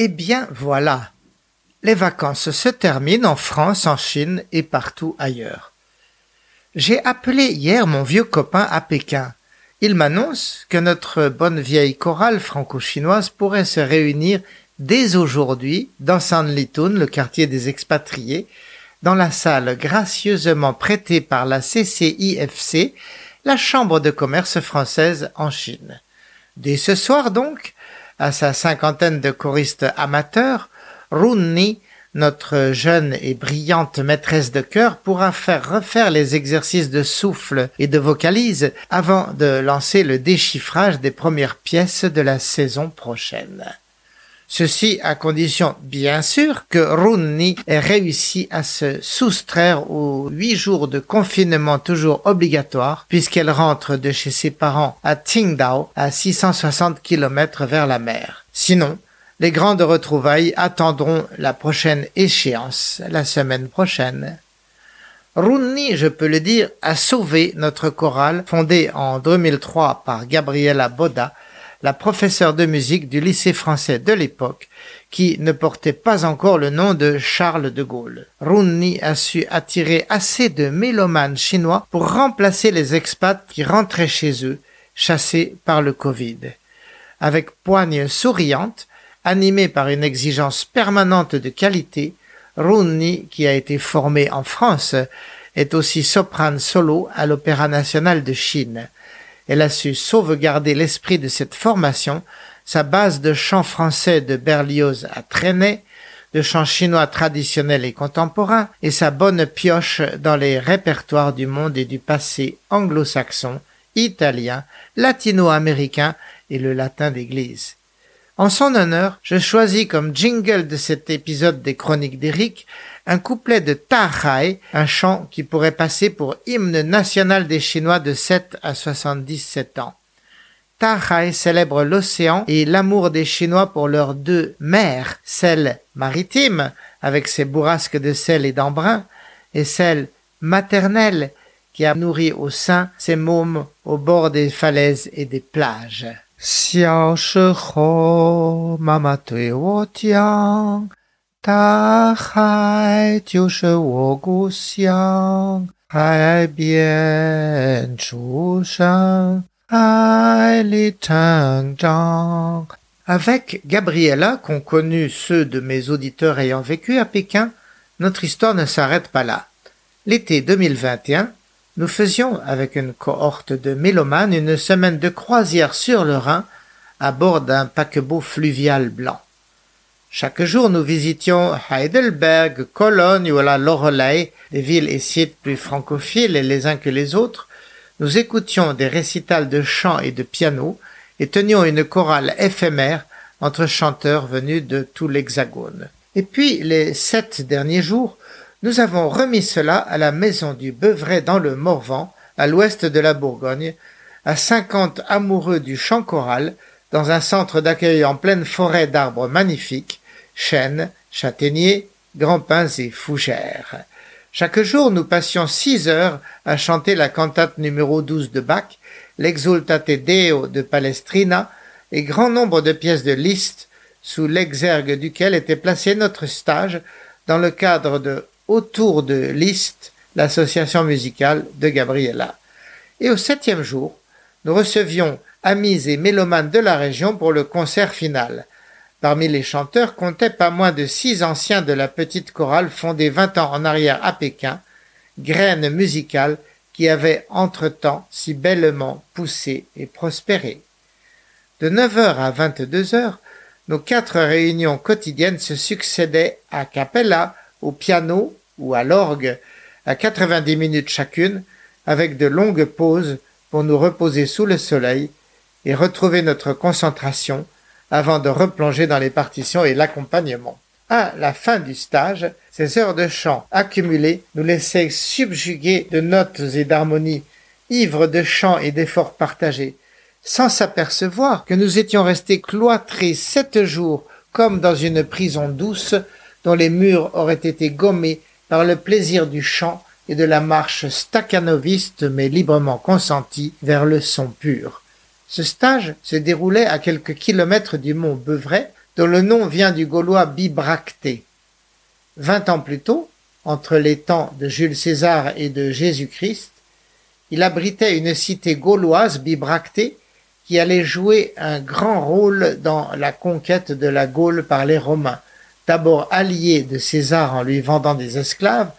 Eh bien voilà, les vacances se terminent en France, en Chine et partout ailleurs. J'ai appelé hier mon vieux copain à Pékin. Il m'annonce que notre bonne vieille chorale franco-chinoise pourrait se réunir dès aujourd'hui dans Sanlitun, le quartier des expatriés, dans la salle gracieusement prêtée par la CCIFC, la Chambre de commerce française en Chine. Dès ce soir donc, à sa cinquantaine de choristes amateurs, Runni, notre jeune et brillante maîtresse de chœur, pourra faire refaire les exercices de souffle et de vocalise avant de lancer le déchiffrage des premières pièces de la saison prochaine. Ceci à condition, bien sûr, que Runni ait réussi à se soustraire aux huit jours de confinement toujours obligatoire, puisqu'elle rentre de chez ses parents à Qingdao, à 660 km vers la mer. Sinon, les grandes retrouvailles attendront la prochaine échéance, la semaine prochaine. Runni, je peux le dire, a sauvé notre chorale, fondée en 2003 par Gabriela Boda, la professeure de musique du lycée français de l'époque, qui ne portait pas encore le nom de Charles de Gaulle. Runni a su attirer assez de mélomanes chinois pour remplacer les expats qui rentraient chez eux, chassés par le Covid. Avec poigne souriante, animée par une exigence permanente de qualité, Runni, qui a été formée en France, est aussi soprane solo à l'Opéra national de Chine. Elle a su sauvegarder l'esprit de cette formation, sa base de chant français de Berlioz à traîner, de chant chinois traditionnel et contemporain, et sa bonne pioche dans les répertoires du monde et du passé anglo-saxon, italien, latino-américain et le latin d'église. En son honneur, je choisis comme jingle de cet épisode des Chroniques d'Éric un couplet de Ta un chant qui pourrait passer pour hymne national des Chinois de 7 à 77 ans. Ta célèbre l'océan et l'amour des Chinois pour leurs deux mers, celle maritime, avec ses bourrasques de sel et d'embrun, et celle maternelle, qui a nourri au sein ses mômes au bord des falaises et des plages. 小时候，妈妈对我讲， 大海就是我故乡，海边出生，海里成长。Avec Gabriella, qu'ont connu ceux de mes auditeurs ayant vécu à Pékin, notre histoire ne s'arrête pas là. L'été 2021, nous faisions, avec une cohorte de mélomanes, une semaine de croisière sur le Rhin, à bord d'un paquebot fluvial blanc. Chaque jour, nous visitions Heidelberg, Cologne ou la Loreley, des villes et sites plus francophiles les uns que les autres. Nous écoutions des récitals de chant et de piano et tenions une chorale éphémère entre chanteurs venus de tout l'Hexagone. Et puis, les sept derniers jours, nous avons remis cela à la maison du Beuvray dans le Morvan, à l'ouest de la Bourgogne, à cinquante amoureux du chant choral, dans un centre d'accueil en pleine forêt d'arbres magnifiques, chênes, châtaigniers, grands pins et fougères. Chaque jour, nous passions six heures à chanter la cantate numéro 12 de Bach, l'exultate Deo de Palestrina et grand nombre de pièces de Liszt, sous l'exergue duquel était placé notre stage dans le cadre de autour de Liszt, l'association musicale de Gabriella. Et au septième jour, nous recevions amis et mélomanes de la région pour le concert final. Parmi les chanteurs comptaient pas moins de six anciens de la petite chorale fondée vingt ans en arrière à Pékin, graines musicales qui avaient entre-temps si bellement poussé et prospéré. De neuf heures à vingt-deux heures, nos quatre réunions quotidiennes se succédaient à Capella, au piano, ou à l'orgue à 90 minutes chacune, avec de longues pauses pour nous reposer sous le soleil et retrouver notre concentration avant de replonger dans les partitions et l'accompagnement. À la fin du stage, ces heures de chant accumulées nous laissaient subjuguer de notes et d'harmonies, ivres de chant et d'efforts partagés, sans s'apercevoir que nous étions restés cloîtrés sept jours comme dans une prison douce dont les murs auraient été gommés par le plaisir du chant et de la marche staccanoviste mais librement consentie vers le son pur. Ce stage se déroulait à quelques kilomètres du mont Beuvray, dont le nom vient du gaulois bibracté. Vingt ans plus tôt, entre les temps de Jules César et de Jésus-Christ, il abritait une cité gauloise bibractée qui allait jouer un grand rôle dans la conquête de la Gaule par les Romains, d'abord allié de César en lui vendant des esclaves,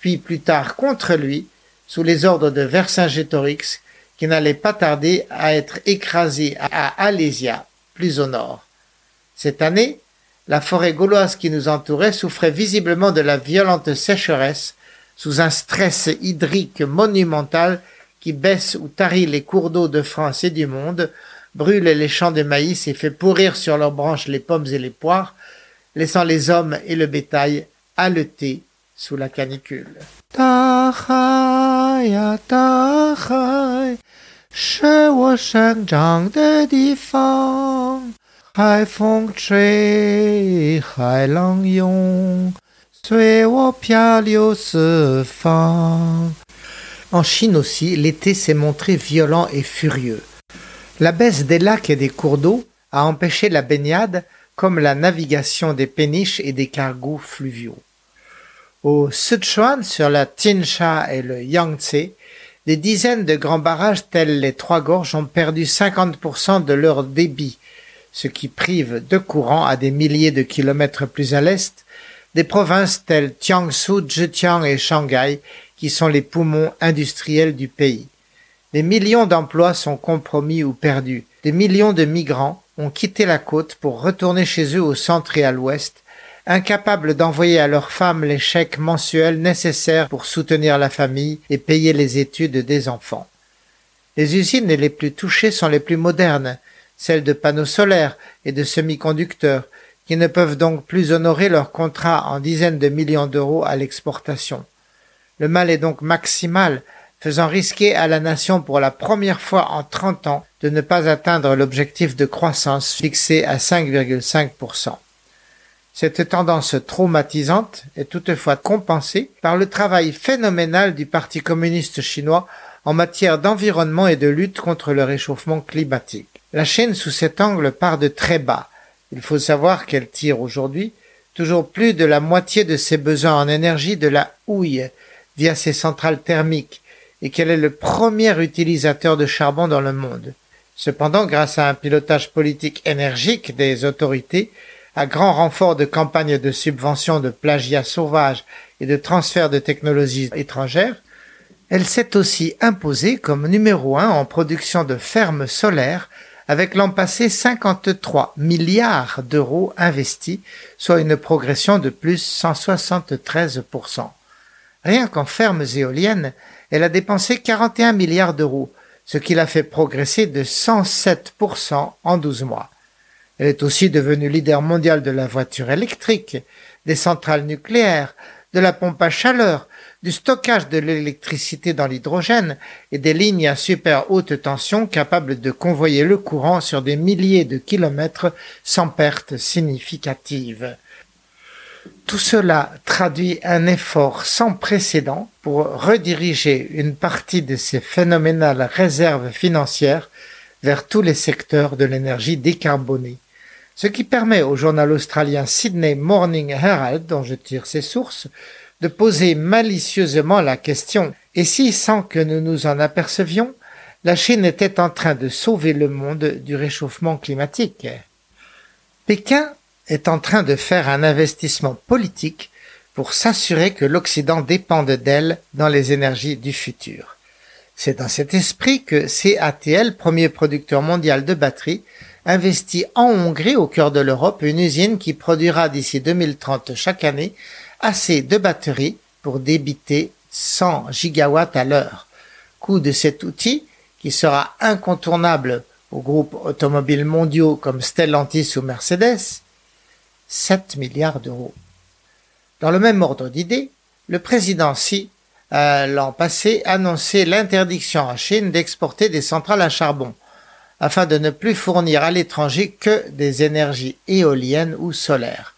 puis plus tard contre lui, sous les ordres de Vercingétorix, n'allait pas tarder à être écrasé à Alésia, plus au nord. Cette année, la forêt gauloise qui nous entourait souffrait visiblement de la violente sécheresse, sous un stress hydrique monumental qui baisse ou tarit les cours d'eau de France et du monde, brûle les champs de maïs et fait pourrir sur leurs branches les pommes et les poires, laissant les hommes et le bétail haleter sous la canicule. En Chine aussi, l'été s'est montré violent et furieux. La baisse des lacs et des cours d'eau a empêché la baignade comme la navigation des péniches et des cargos fluviaux. Au Sichuan, sur la Tiansha et le Yangtze, des dizaines de grands barrages tels les Trois Gorges ont perdu 50% de leur débit ce qui prive de courant à des milliers de kilomètres plus à l'est des provinces telles Jiangsu, Zhejiang et Shanghai qui sont les poumons industriels du pays. Des millions d'emplois sont compromis ou perdus. Des millions de migrants ont quitté la côte pour retourner chez eux au centre et à l'ouest, incapables d'envoyer à leurs femmes les chèques mensuels nécessaires pour soutenir la famille et payer les études des enfants. Les usines les plus touchées sont les plus modernes, celles de panneaux solaires et de semi-conducteurs, qui ne peuvent donc plus honorer leurs contrats en dizaines de millions d'euros à l'exportation. Le mal est donc maximal, faisant risquer à la nation pour la première fois en trente ans de ne pas atteindre l'objectif de croissance fixé à 5,5%. Cette tendance traumatisante est toutefois compensée par le travail phénoménal du Parti communiste chinois en matière d'environnement et de lutte contre le réchauffement climatique. La chaîne sous cet angle part de très bas. Il faut savoir qu'elle tire aujourd'hui toujours plus de la moitié de ses besoins en énergie de la houille via ses centrales thermiques et qu'elle est le premier utilisateur de charbon dans le monde. Cependant, grâce à un pilotage politique énergique des autorités, à grand renfort de campagnes de subvention de plagiat sauvage et de transfert de technologies étrangères, elle s'est aussi imposée comme numéro un en production de fermes solaires avec l'an passé 53 milliards d'euros investis, soit une progression de plus 173%. Rien qu'en fermes éoliennes, elle a dépensé 41 milliards d'euros, ce qui l'a fait progresser de 107% en 12 mois. Elle est aussi devenue leader mondial de la voiture électrique, des centrales nucléaires, de la pompe à chaleur, du stockage de l'électricité dans l'hydrogène et des lignes à super haute tension capables de convoyer le courant sur des milliers de kilomètres sans perte significative. Tout cela traduit un effort sans précédent pour rediriger une partie de ces phénoménales réserves financières vers tous les secteurs de l'énergie décarbonée, ce qui permet au journal australien Sydney Morning Herald, dont je tire ses sources, de poser malicieusement la question et si, sans que nous nous en apercevions, la Chine était en train de sauver le monde du réchauffement climatique? Pékin est en train de faire un investissement politique pour s'assurer que l'Occident dépende d'elle dans les énergies du futur. C'est dans cet esprit que CATL, premier producteur mondial de batteries, investit en Hongrie, au cœur de l'Europe, une usine qui produira d'ici 2030 chaque année assez de batteries pour débiter 100 gigawatts à l'heure. Coût de cet outil, qui sera incontournable aux groupes automobiles mondiaux comme Stellantis ou Mercedes, 7 milliards d'euros. Dans le même ordre d'idées, le président Xi l'an passé annoncé l'interdiction en Chine d'exporter des centrales à charbon, afin de ne plus fournir à l'étranger que des énergies éoliennes ou solaires.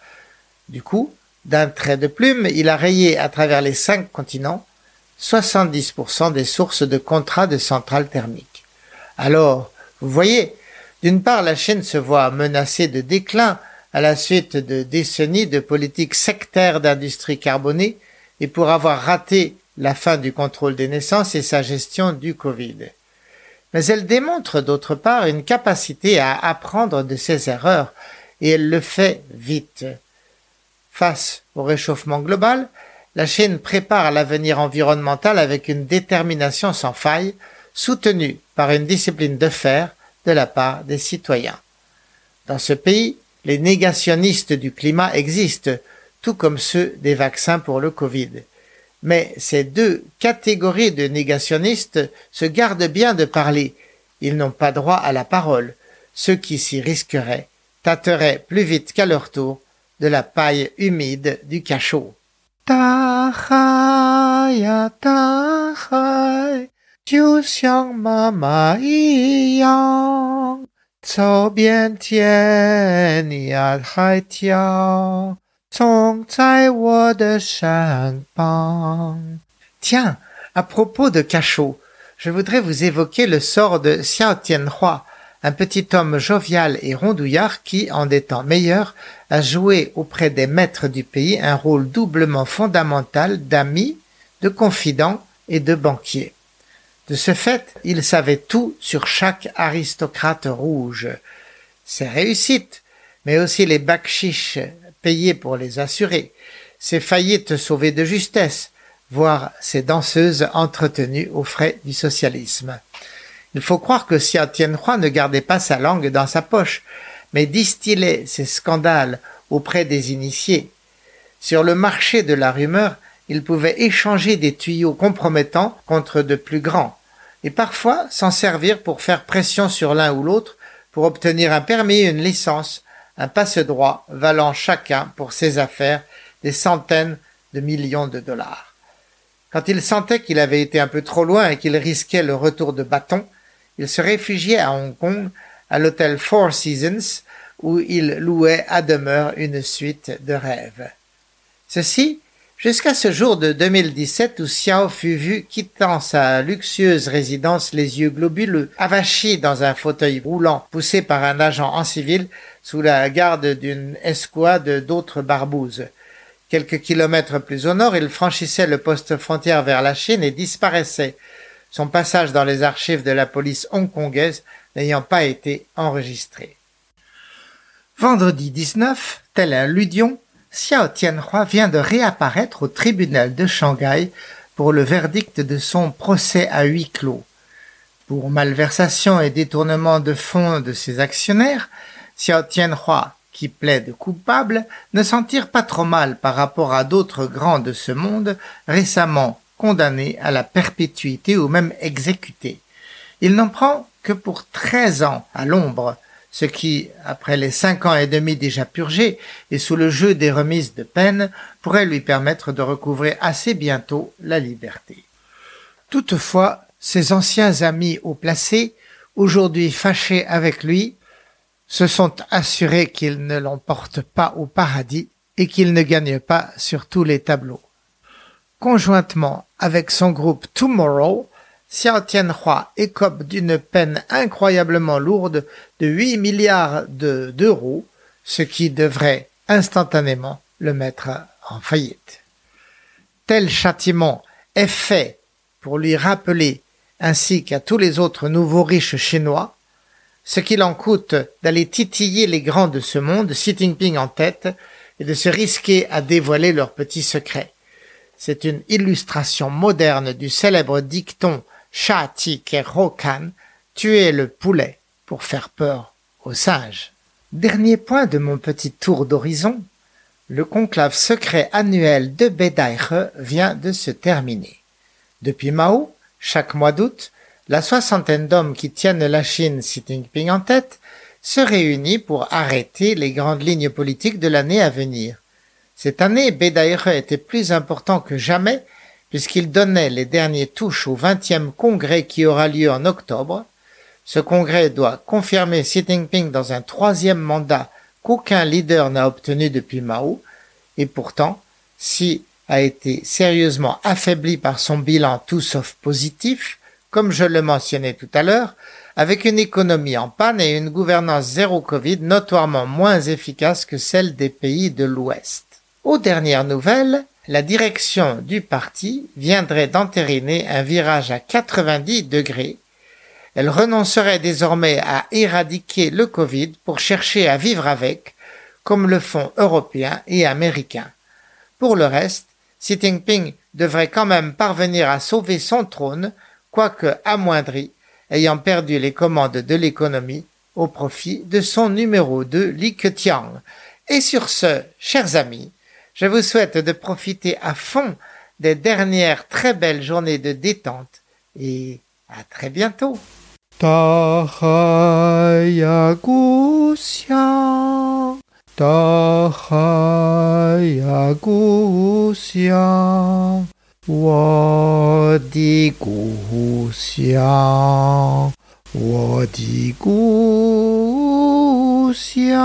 Du coup, d'un trait de plume, il a rayé à travers les cinq continents 70% des sources de contrats de centrales thermiques. Alors, vous voyez, d'une part, la Chine se voit menacée de déclin à la suite de décennies de politique sectaire d'industrie carbonée et pour avoir raté la fin du contrôle des naissances et sa gestion du Covid. Mais elle démontre d'autre part une capacité à apprendre de ses erreurs et elle le fait vite. Face au réchauffement global, la Chine prépare l'avenir environnemental avec une détermination sans faille, soutenue par une discipline de fer de la part des citoyens. Dans ce pays, les négationnistes du climat existent, tout comme ceux des vaccins pour le Covid. Mais ces deux catégories de négationnistes se gardent bien de parler. Ils n'ont pas droit à la parole. Ceux qui s'y risqueraient tâteraient plus vite qu'à leur tour de la paille humide du cachot. Tiens, à propos de cachot, je voudrais vous évoquer le sort de Xiao Tianhua, un petit homme jovial et rondouillard qui, en des temps meilleurs, a joué auprès des maîtres du pays un rôle doublement fondamental d'ami, de confident et de banquier. De ce fait, il savait tout sur chaque aristocrate rouge. Ses réussites, mais aussi les bakchiches payés pour les assurer, ses faillites sauvées de justesse, voire ses danseuses entretenues aux frais du socialisme. Il faut croire que Xia Tianhua ne gardait pas sa langue dans sa poche, mais distillait ses scandales auprès des initiés. Sur le marché de la rumeur, il pouvait échanger des tuyaux compromettants contre de plus grands, et parfois s'en servir pour faire pression sur l'un ou l'autre pour obtenir un permis, une licence, un passe-droit valant chacun pour ses affaires des centaines de millions de dollars. Quand il sentait qu'il avait été un peu trop loin et qu'il risquait le retour de bâton, il se réfugiait à Hong Kong, à l'hôtel Four Seasons, où il louait à demeure une suite de rêves. Ceci jusqu'à ce jour de 2017 où Xiao fut vu quittant sa luxueuse résidence les yeux globuleux, avachi dans un fauteuil roulant poussé par un agent en civil sous la garde d'une escouade d'autres barbouzes. Quelques kilomètres plus au nord, il franchissait le poste frontière vers la Chine et disparaissait, son passage dans les archives de la police hongkongaise n'ayant pas été enregistré. Vendredi 19, tel un ludion, Xiao Tianhua vient de réapparaître au tribunal de Shanghai pour le verdict de son procès à huis clos. Pour malversation et détournement de fonds de ses actionnaires, Xiao Tianhua, qui plaide coupable, ne s'en tire pas trop mal par rapport à d'autres grands de ce monde récemment condamnés à la perpétuité ou même exécutés. Il n'en prend que pour treize ans à l'ombre, ce qui, après les cinq ans et demi déjà purgés et sous le jeu des remises de peine, pourrait lui permettre de recouvrer assez bientôt la liberté. Toutefois, ses anciens amis haut placés, aujourd'hui fâchés avec lui, se sont assurés qu'il ne l'emporte pas au paradis et qu'il ne gagne pas sur tous les tableaux. Conjointement avec son groupe Tomorrow, Xiao Tianhua écope d'une peine incroyablement lourde de 8 milliards d'euros, ce qui devrait instantanément le mettre en faillite. Tel châtiment est fait pour lui rappeler, ainsi qu'à tous les autres nouveaux riches chinois, ce qu'il en coûte d'aller titiller les grands de ce monde, Xi Jinping en tête, et de se risquer à dévoiler leurs petits secrets. C'est une illustration moderne du célèbre dicton Shati Rokan, tuer le poulet pour faire peur aux singes. Dernier point de mon petit tour d'horizon, le conclave secret annuel de Bedaire vient de se terminer. Depuis Mao, chaque mois d'août, la soixantaine d'hommes qui tiennent la Chine, Xi Jinping en tête, se réunit pour arrêter les grandes lignes politiques de l'année à venir. Cette année, Bedaire était plus important que jamais puisqu'il donnait les derniers touches au vingtième congrès qui aura lieu en octobre. Ce congrès doit confirmer Xi Jinping dans un troisième mandat qu'aucun leader n'a obtenu depuis Mao, et pourtant, Xi a été sérieusement affaibli par son bilan tout sauf positif, comme je le mentionnais tout à l'heure, avec une économie en panne et une gouvernance zéro Covid notoirement moins efficace que celle des pays de l'Ouest. Aux dernières nouvelles, la direction du parti viendrait d'entériner un virage à 90 degrés. Elle renoncerait désormais à éradiquer le Covid pour chercher à vivre avec, comme le font Européens et Américains. Pour le reste, Xi Jinping devrait quand même parvenir à sauver son trône, quoique amoindri, ayant perdu les commandes de l'économie au profit de son numéro 2 Li Keqiang. Et sur ce, chers amis, je vous souhaite de profiter à fond des dernières très belles journées de détente et à très bientôt. 大海呀，故乡，大海呀，故乡，我的故乡，我的故乡。